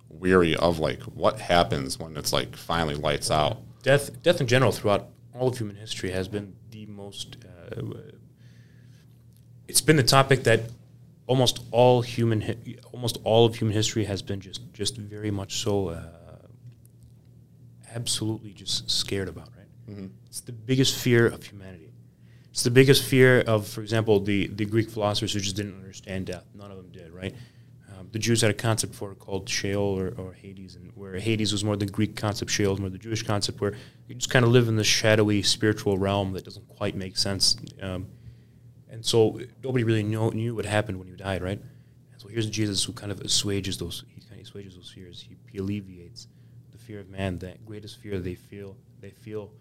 weary of like what happens when it's like finally lights out. Death, death in general throughout all of human history has been the most. Uh, it's been the topic that almost all human, hi- almost all of human history has been just, just very much so, uh, absolutely just scared about. Right? Mm-hmm. It's the biggest fear of humanity it's the biggest fear of, for example, the, the Greek philosophers who just didn't understand death. None of them did, right? Um, the Jews had a concept for it called Sheol or, or Hades, and where Hades was more the Greek concept, Sheol was more the Jewish concept, where you just kind of live in this shadowy spiritual realm that doesn't quite make sense. Um, and so nobody really know, knew what happened when you died, right? And so here's Jesus who kind of assuages those, he kind of assuages those fears. He, he alleviates the fear of man, that greatest fear they feel, they feel,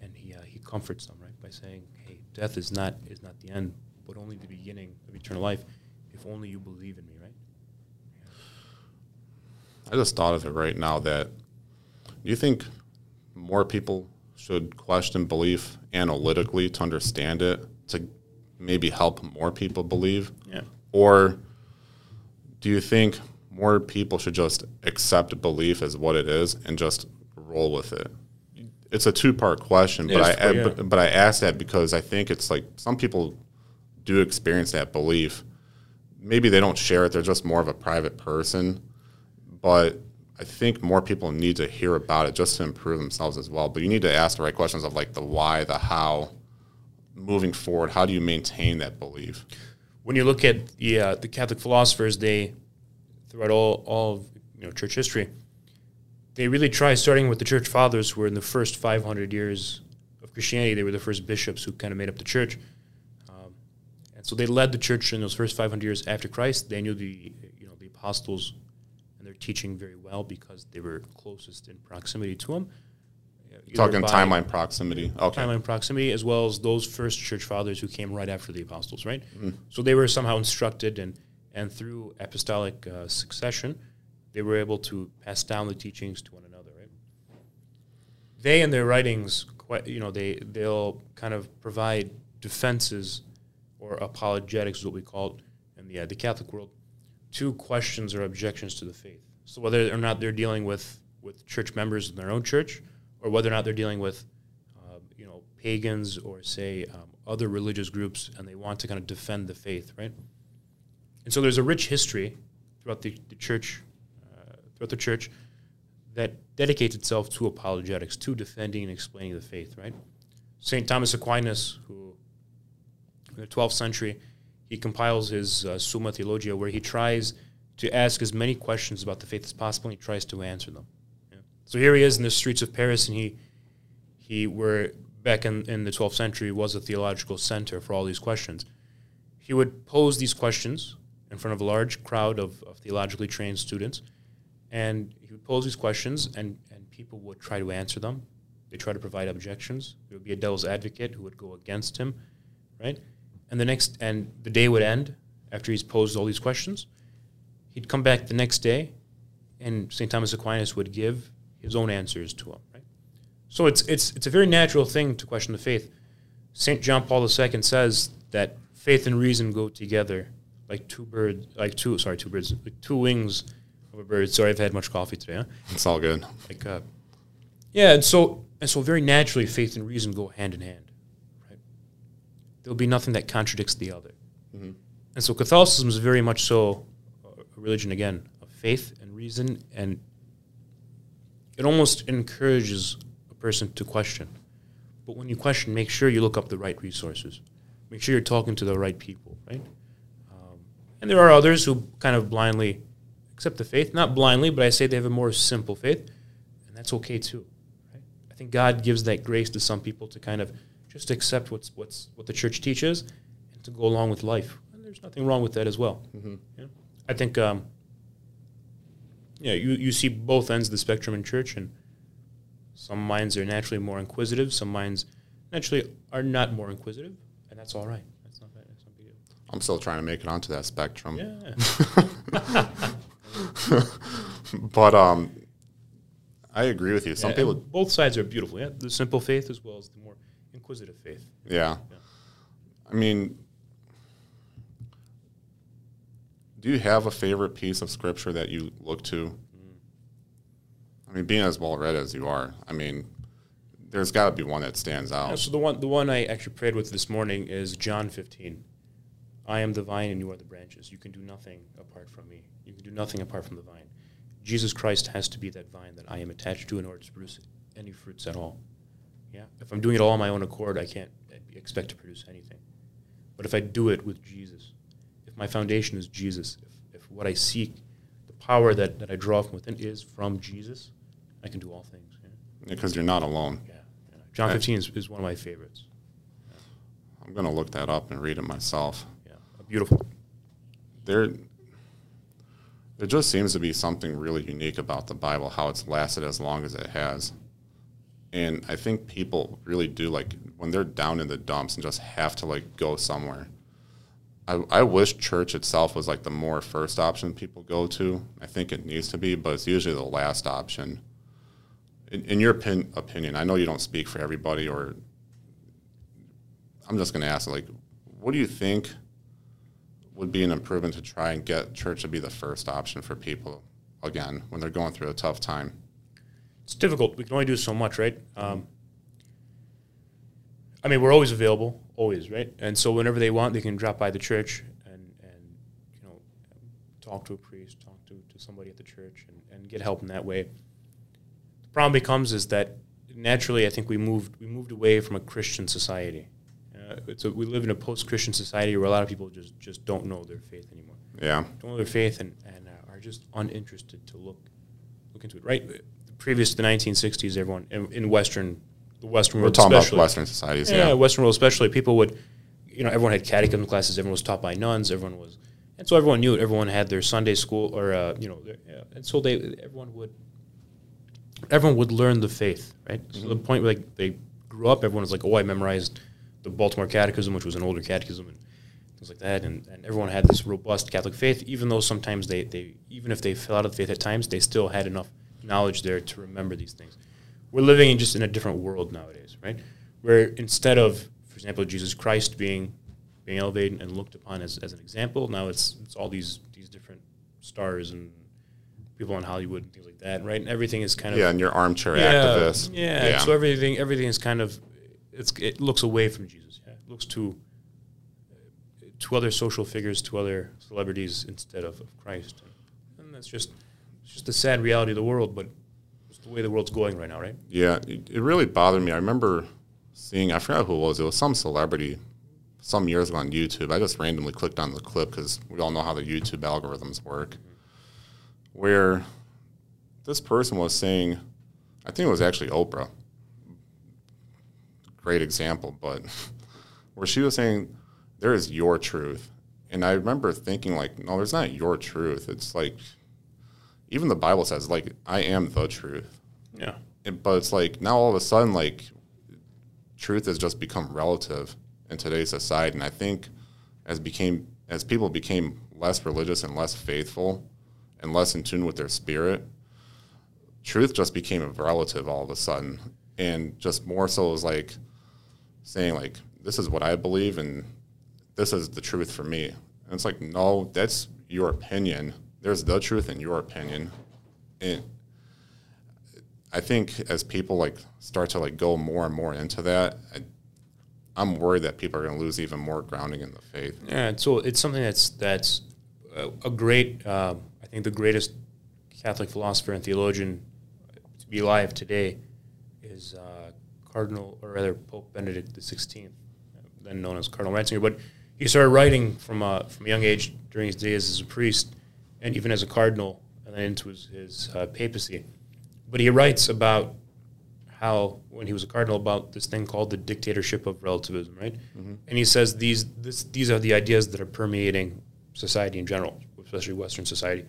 and he, uh, he comforts them, right, by saying, "Hey, death is not is not the end, but only the beginning of eternal life. If only you believe in me, right? Yeah. I just thought of it right now that do you think more people should question belief analytically to understand it to maybe help more people believe? Yeah. Or do you think more people should just accept belief as what it is and just roll with it? It's a two part question, but I, I but, but I asked that because I think it's like some people do experience that belief. Maybe they don't share it; they're just more of a private person. But I think more people need to hear about it just to improve themselves as well. But you need to ask the right questions of like the why, the how, moving forward. How do you maintain that belief? When you look at the uh, the Catholic philosophers, they throughout all all of you know church history they really try starting with the church fathers who were in the first 500 years of Christianity. They were the first bishops who kind of made up the church. Um, And so they led the church in those first 500 years after Christ. They knew the you know the apostles and their teaching very well because they were closest in proximity to them. Talking timeline proximity. Okay. timeline proximity, as well as those first church fathers who came right after the apostles, right? Mm-hmm. So they were somehow instructed, and and through apostolic uh, succession, they were able to pass down the teachings to one another, right? They and their writings, quite, you know, they they'll kind of provide defenses or apologetics, is what we call it in the uh, the Catholic world, to questions or objections to the faith. So whether or not they're dealing with with church members in their own church, or whether or not they're dealing with uh, you know pagans or say um, other religious groups, and they want to kind of defend the faith, right? And so there's a rich history throughout the, the church, throughout the church, that dedicates itself to apologetics, to defending and explaining the faith, right? Saint Thomas Aquinas, who in the 12th century, he compiles his uh, Summa Theologia, where he tries to ask as many questions about the faith as possible, and he tries to answer them. Yeah. So here he is in the streets of Paris, and he he where back in, in the 12th century was a theological center for all these questions. He would pose these questions in front of a large crowd of, of theologically trained students, and he would pose these questions, and, and people would try to answer them. They try to provide objections. There would be a devil's advocate who would go against him, right? And the next and the day would end after he's posed all these questions. He'd come back the next day, and St. Thomas Aquinas would give his own answers to him, right? So it's it's it's a very natural thing to question the faith. St. John Paul II says that faith and reason go together like two birds, like two sorry, two birds, like two wings of a bird. Sorry, I've had much coffee today. Huh? It's all good. Like, uh, yeah, and so and so very naturally, faith and reason go hand in hand. Right? There'll be nothing that contradicts the other. And so Catholicism is very much so a religion again of faith and reason, and it almost encourages a person to question. But when you question, make sure you look up the right resources. Make sure you're talking to the right people, right? Um, and there are others who kind of blindly accept the faith, not blindly, but I say they have a more simple faith, and that's okay too. Right? I think God gives that grace to some people to kind of just accept what's what's what the church teaches and to go along with life. And there's nothing wrong with that as well. Yeah? I think, um, yeah, you, you see both ends of the spectrum in church, and some minds are naturally more inquisitive, some minds naturally are not more inquisitive, and that's all right. That's not bad. That's not big. I'm still trying to make it onto that spectrum. Yeah. But um, I agree with you. Some Yeah, people, both sides are beautiful. Yeah, the simple faith as well as the more inquisitive faith. yeah. Yeah. I mean, do you have a favorite piece of scripture that you look to? I mean, being as well read as you are, I mean, there's got to be one that stands Yeah, out. so the one the one I actually prayed with this morning is John 15. I am the vine and you are the branches. You can do nothing apart from me. You can do nothing apart from the vine. Jesus Christ has to be that vine that I am attached to in order to produce any fruits at all. Yeah. If I'm doing it all on my own accord, I can't expect to produce anything. But if I do it with Jesus, if my foundation is Jesus, if, if what I seek, the power that, that I draw from within is from Jesus, I can do all things. Yeah. Because you're not alone. yeah. yeah. John Right. 15 is, is one of my favorites. I'm going to look that up and read it myself. Beautiful. There, there just seems to be something really unique about the Bible, how it's lasted as long as it has. And I think people really do like when they're down in the dumps and just have to like go somewhere. I, I wish church itself was like the more first option people go to. I think it needs to be, but it's usually the last option. In, in your opin, opinion, I know you don't speak for everybody, or I'm just going to ask, like, what do you think would be an improvement to try and get church to be the first option for people again when they're going through a tough time? It's difficult. We can only do so much, right? Um, I mean, we're always available, always, right? And so whenever they want, they can drop by the church and, and you know, talk to a priest, talk to, to somebody at the church, and, and get help in that way. The problem becomes is that naturally, I think we moved we moved away from a Christian society. Uh, it's a, we live in a post-Christian society where a lot of people just just don't know their faith anymore. Yeah. don't know their faith and, and uh, are just uninterested to look look into it. Right, previous to the 1960s, everyone in, in Western the Western We're world, talking about Western societies. yeah, Yeah. Western world especially, people would you know, everyone had catechism classes. Everyone was taught by nuns. Everyone was, and so everyone knew it. Everyone had their Sunday school, or uh, you know, their, yeah, and so they everyone would everyone would learn the faith, right? Mm-hmm. So the point where like they grew up, everyone was like, "Oh, I memorized the Baltimore Catechism, which was an older catechism, and things like that." And, and everyone had this robust Catholic faith, even though sometimes they, they even if they fell out of the faith at times, they still had enough knowledge there to remember these things. We're living in just in a different world nowadays, right? Where instead of, for example, Jesus Christ being being elevated and looked upon as, as an example, now it's it's all these these different stars and people in Hollywood and things like that, right? And everything is kind of yeah, and your armchair yeah, activist. Yeah, yeah. So everything everything is kind of it looks away from Jesus. Yeah, it looks to to other social figures, to other celebrities instead of, of Christ, and, and that's just it's just the sad reality of the world. But it's the way the world's going right now, right? Yeah, it, it really bothered me. I remember seeing I forgot who it was. It was some celebrity some years ago on YouTube. I just randomly clicked on the clip because we all know how the YouTube algorithms work. Mm-hmm where this person was saying, I think it was actually Oprah. Great example, but where she was saying, there is your truth. And I remember thinking, like, no, there's not your truth. It's like, even the Bible says, like, I am the truth. Yeah. It, but it's like, now all of a sudden, like, truth has just become relative in today's society. And I think as became, as people became less religious and less faithful, and less in tune with their spirit, truth just became a relative all of a sudden. And just more so was like saying like, this is what I believe and this is the truth for me. And it's like, no, that's your opinion. There's the truth in your opinion. And I think as people like start to like go more and more into that, I, am worried that people are going to lose even more grounding in the faith. Yeah, so it's something that's that's a, great I think the greatest Catholic philosopher and theologian to be alive today is uh, Cardinal, or rather Pope Benedict XVI, then known as Cardinal Ratzinger. But he started writing from a, from a young age during his days as a priest, and even as a cardinal, and then into his, his uh, papacy. But he writes about how, when he was a cardinal, about this thing called the dictatorship of relativism, right? Mm-hmm. And he says these this, these are the ideas that are permeating society in general, especially Western society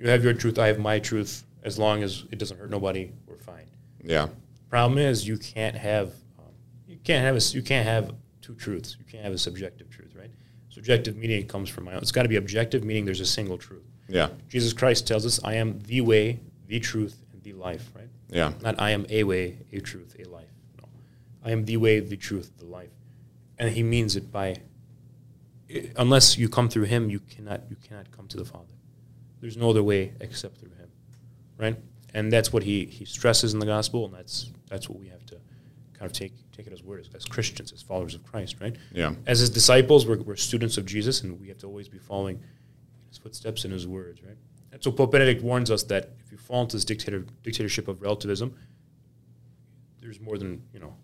you have your truth, I have my truth. As long as it doesn't hurt nobody, we're fine. Yeah. Problem is, you can't have um, you can't have a, you can't have two truths. You can't have a subjective truth, right? Subjective meaning comes from my own. It's got to be objective, meaning there's a single truth. Yeah. Jesus Christ tells us, "I am the way, the truth, and the life." Right? Yeah. Not I am a way, a truth, a life. No, I am the way, the truth, the life, and He means it by. Unless you come through Him, you cannot you cannot come to the Father. There's no other way except through Him, right? And that's what he, he stresses in the gospel, and that's that's what we have to kind of take take it as word as, as Christians, as followers of Christ, right? Yeah. As His disciples, we're, we're students of Jesus, and we have to always be following His footsteps and His words, right? And so Pope Benedict warns us that if you fall into this dictator, dictatorship of relativism, there's more than you know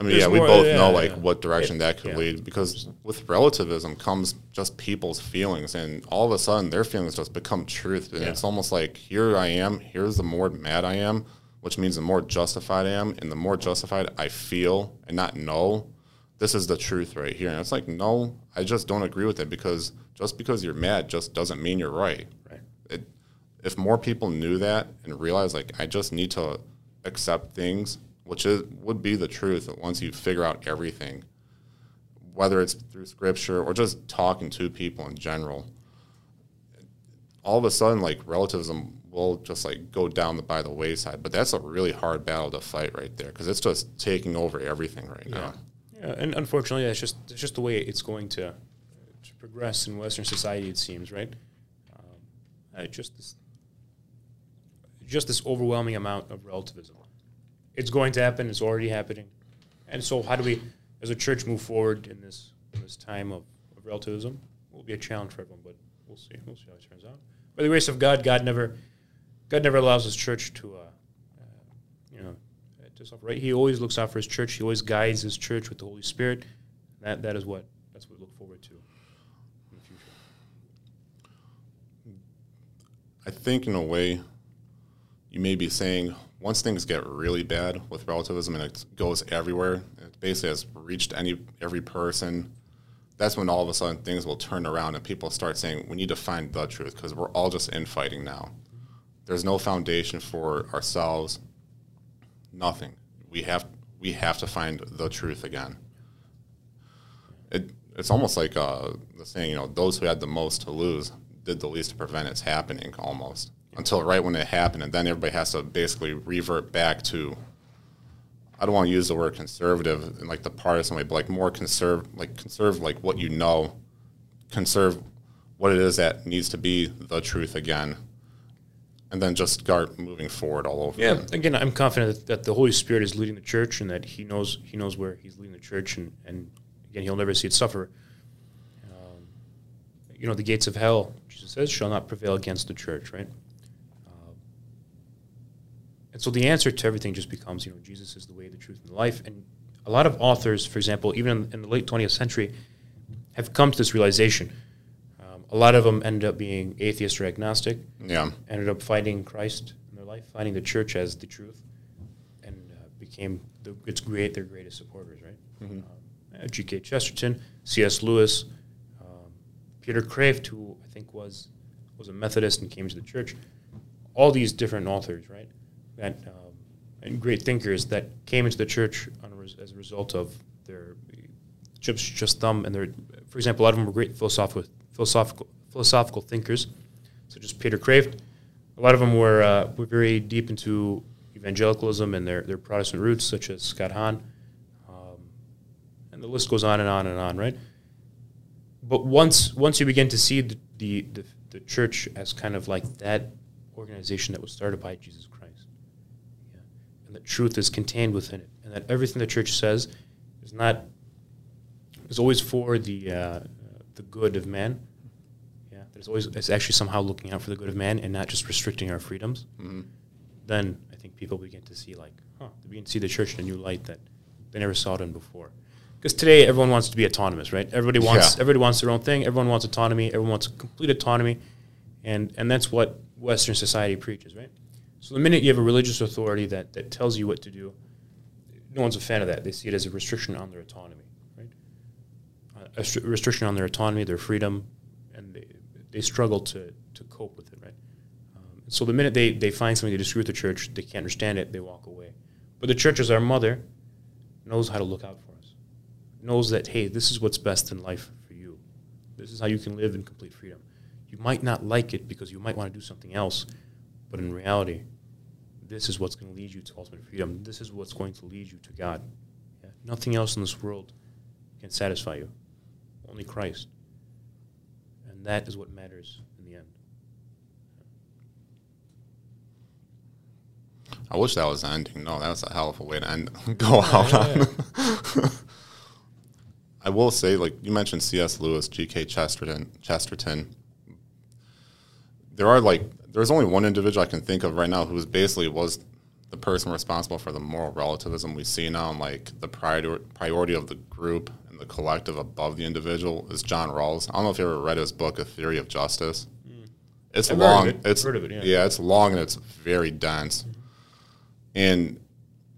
I mean, yeah, we both yeah, know like yeah. what direction that could lead because with relativism comes just people's feelings, and all of a sudden their feelings just become truth, and it's almost like here I am, here's the more mad I am, which means the more justified I am, and the more justified I feel and not know, this is the truth right here. And it's like, no, I just don't agree with it because just because you're mad just doesn't mean you're right. Right. It, if more people knew that and realized like I just need to accept things which is, would be the truth that once you figure out everything, whether it's through scripture or just talking to people in general. All of a sudden, like relativism will just like go down the, by the wayside. But that's a really hard battle to fight right there because it's just taking over everything right yeah. now. Yeah, and unfortunately, that's just it's just the way it's going to, to progress in Western society. It seems right. Um, just this, just this overwhelming amount of relativism it's going to happen. It's already happening. And so, how do we, as a church, move forward in this in this time of, of relativism? It will be a challenge for everyone, but we'll see. We'll see how it turns out. By the grace of God, God never, God never allows His church to, uh, uh, you know, to suffer. Right? He always looks out for His church. He always guides His church with the Holy Spirit. That that is what that's what we look forward to in the future. I think, in a way, you may be saying once things get really bad with relativism and it goes everywhere, it basically has reached any every person. That's when all of a sudden things will turn around and people start saying we need to find the truth because we're all just infighting now. There's no foundation for ourselves. Nothing. We have we have to find the truth again. It, it's almost like uh, the saying, you know, those who had the most to lose did the least to prevent its happening, almost until right when it happened, and then everybody has to basically revert back to. I don't want to use the word conservative in like the partisan way, but like more conserve, like conserve like what you know, conserve what it is that needs to be the truth again, and then just start moving forward all over. Yeah, again, I'm confident that the Holy Spirit is leading the church, and that He knows He knows where He's leading the church, and, and again, He'll never see it suffer. Um, you know, the gates of hell, Jesus says, shall not prevail against the church, right? And so the answer to everything just becomes, you know, Jesus is the way, the truth, and the life. And a lot of authors, for example, even in, in the late 20th century, have come to this realization. Um, a lot of them ended up being atheist or agnostic. Yeah. Ended up finding Christ in their life, finding the church as the truth, and uh, became the, its great their greatest supporters. Right. Mm-hmm. Uh, G.K. Chesterton, C.S. Lewis, um, Peter Kreeft, who I think was was a Methodist and came to the church. All these different authors, right? that um, and great thinkers that came into the church res- as a result of their just just thumb and their for example a lot of them were great philosophical philosophical philosophical thinkers such as Peter Kreeft a lot of them were uh, were very deep into evangelicalism and their, their Protestant roots such as Scott Hahn um, and the list goes on and on and on right but once once you begin to see the, the, the, the church as kind of like that organization that was started by Jesus Christ and that truth is contained within it, and that everything the church says is not is always for the uh, the good of man. There's always it's actually somehow looking out for the good of man and not just restricting our freedoms. Mm-hmm. Then I think people begin to see like, huh, they begin to see the church in a new light that they never saw it in before. Because today everyone wants to be autonomous, right? Everybody wants yeah. everybody wants their own thing. Everyone wants autonomy. Everyone wants complete autonomy, and and that's what Western society preaches, right? So the minute you have a religious authority that, that tells you what to do, no one's a fan of that. They see it as a restriction on their autonomy, right? A restriction on their autonomy, their freedom, they, struggle to, to cope with it, right? Um, so the minute they, they find something to disagree with the church, they can't understand it, they walk away. But the church, as our mother, knows how to look out for us, knows that, hey, this is what's best in life for you. This is how you can live in complete freedom. You might not like it because you might want to do something else but in reality, this is what's going to lead you to ultimate freedom. This is what's going to lead you to God. Yeah? Nothing else in this world can satisfy you, only Christ. And that is what matters in the end. I wish that was the ending. No, that was a hell of a way to end. Go out yeah, yeah. on. I will say, like you mentioned, C.S. Lewis, G.K. Chesterton. Chesterton. There are like there's only one individual I can think of right now who basically was the person responsible for the moral relativism we see now, and like the priority priority of the group the collective above the individual is John Rawls. I don't know if you ever read his book, A Theory of Justice. Mm. It's I've long. It. It's it, yeah. yeah. it's long and it's very dense, mm-hmm. and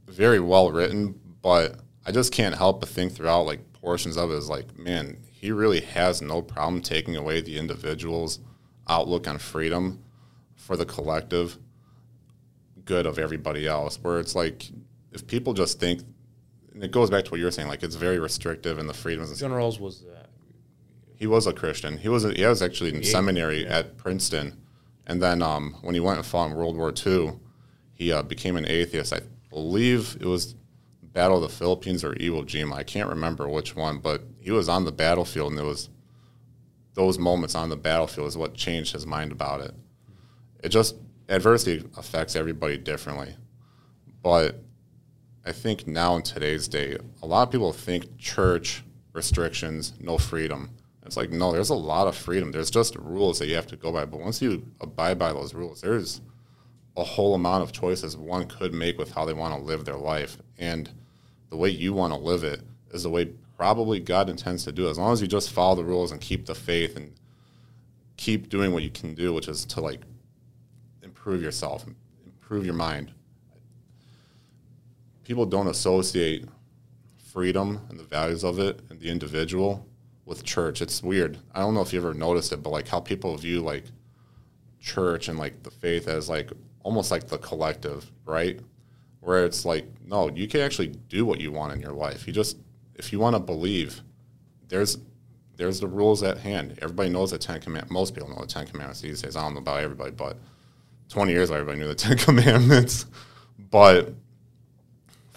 very well written. But I just can't help but think throughout like portions of it is like, man, he really has no problem taking away the individual's outlook on freedom for the collective good of everybody else. Where it's like if people just think, and it goes back to what you were saying, like it's very restrictive and the freedoms. John Rawls was. Uh, he was a Christian. He was. A, he was actually in seminary yeah. at Princeton, and then um, when he went and fought in World War II, he uh, became an atheist. I believe it was Battle of the Philippines or Iwo Jima. I can't remember which one, but he was on the battlefield, and it was those moments on the battlefield is what changed his mind about it it just adversity affects everybody differently. But I think now in today's day, a lot of people think church restrictions, no freedom. It's like no, there's a lot of freedom. There's just rules that you have to go by. But once you abide by those rules, there's a whole amount of choices one could make with how they want to live their life. And the way you want to live it is the way probably God intends to do it. As long as you just follow the rules and keep the faith and keep doing what you can do, which is to like improve yourself, improve your mind. People don't associate freedom and the values of it and the individual with church. It's weird. I don't know if you ever noticed it, but like how people view like church and like the faith as like almost like the collective, right? Where it's like, no, you can actually do what you want in your life. You just if you want to believe, there's there's the rules at hand. Everybody knows the Ten Commandments. Most people know the Ten Commandments these days. I don't know about everybody, but 20 years ago, everybody knew the Ten Commandments. But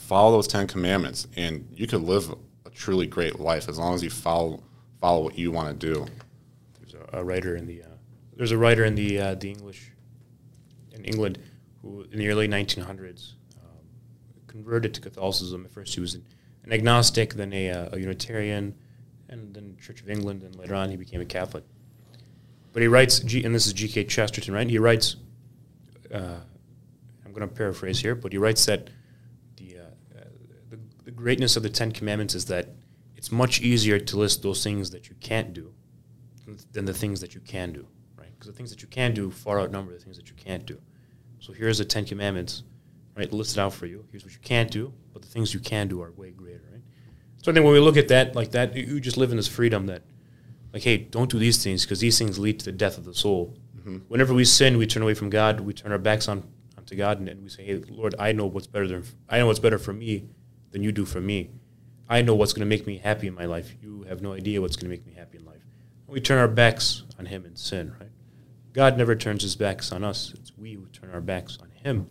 follow those Ten Commandments, and you could live a truly great life as long as you follow follow what you want to do. There's a, a writer in the uh, there's a writer in the uh, the English in England who in the early 1900s um, converted to Catholicism. At first, he was an, an agnostic, then a, uh, a Unitarian, and then Church of England, and later on he became a Catholic. But he writes, and this is G.K. Chesterton, right? He writes, uh, I'm going to paraphrase here, but he writes that the, uh, uh, the, the greatness of the Ten Commandments is that it's much easier to list those things that you can't do than the things that you can do, right? Because the things that you can do far outnumber the things that you can't do. So here's the Ten Commandments, right, listed out for you. Here's what you can't do, but the things you can do are way greater, right? So I think when we look at that like that, you just live in this freedom that, like, hey, don't do these things because these things lead to the death of the soul. Mm-hmm. Whenever we sin, we turn away from God. We turn our backs on onto God, and, and we say, hey, Lord, I know what's better than I know what's better for me than you do for me. I know what's going to make me happy in my life. You have no idea what's going to make me happy in life. We turn our backs on Him in sin, right? God never turns His backs on us. It's we who turn our backs on Him.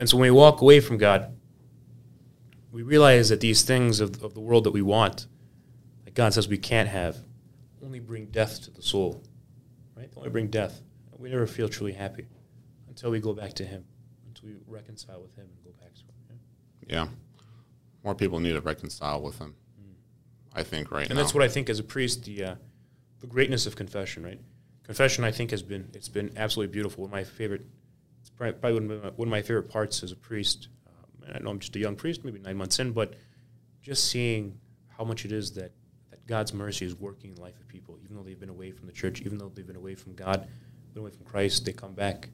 And so when we walk away from God, we realize that these things of, of the world that we want, that God says we can't have, only bring death to the soul. Right? They only bring death. We never feel truly happy until we go back to Him, until we reconcile with Him and go back to Him. Yeah. yeah. More people need to reconcile with Him, mm. I think, right and now. that's what I think as a priest, the, uh, the greatness of confession, right? Confession, I think, has been, it's been absolutely beautiful. One of my favorite, it's probably one of my, one of my favorite parts as a priest I know I'm just a young priest, maybe nine months in, but just seeing how much it is that, that God's mercy is working in the life of people, even though they've been away from the church, even though they've been away from God, been away from Christ, they come back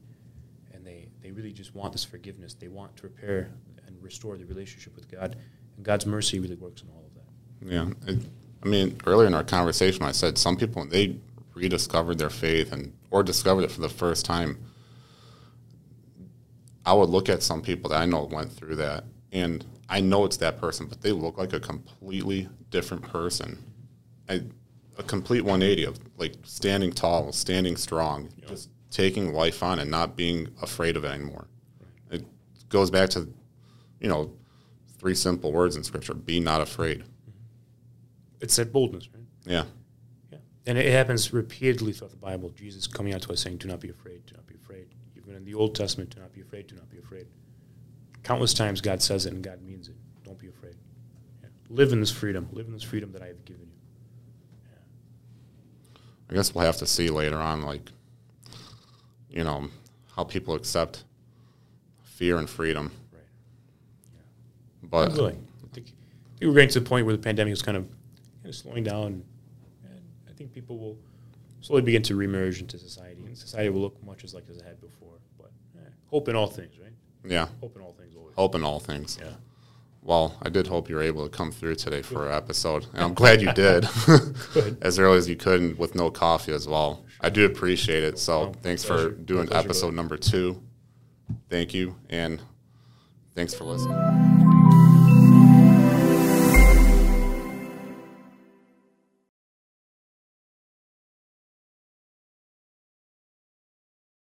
and they, they really just want this forgiveness. They want to repair and restore the relationship with God. And God's mercy really works in all of that. Yeah. It, I mean, earlier in our conversation, I said some people, when they rediscovered their faith and or discovered it for the first time I would look at some people that I know went through that, and I know it's that person, but they look like a completely different person. I, a complete 180 of like standing tall, standing strong, yeah. just taking life on and not being afraid of it anymore. Right. It goes back to, you know, three simple words in Scripture: "Be not afraid." It's that boldness, right? Yeah. Yeah, and it happens repeatedly throughout the Bible. Jesus coming out to us saying, "Do not be afraid. Do not be afraid." Even in the Old Testament, do not be afraid, do not be afraid. Countless times God says it and God means it. Don't be afraid. Yeah. Live in this freedom. Live in this freedom that I have given you. Yeah. I guess we'll have to see later on, like, you know, how people accept fear and freedom. But really, I think, I think we're getting to the point where the pandemic is kind of, kind of slowing down, and I think people will slowly begin to remerge into society, and society will look much as like as it had before. But eh, hope in all things, right? Yeah. Hope in all things always. Hope in all things. Yeah. Well, I did hope you were able to come through today for our episode, and I'm glad you did, as early as you could, and with no coffee as well. I do appreciate it. So well, thanks pleasure. for doing pleasure, episode number two. Thank you, and thanks for listening.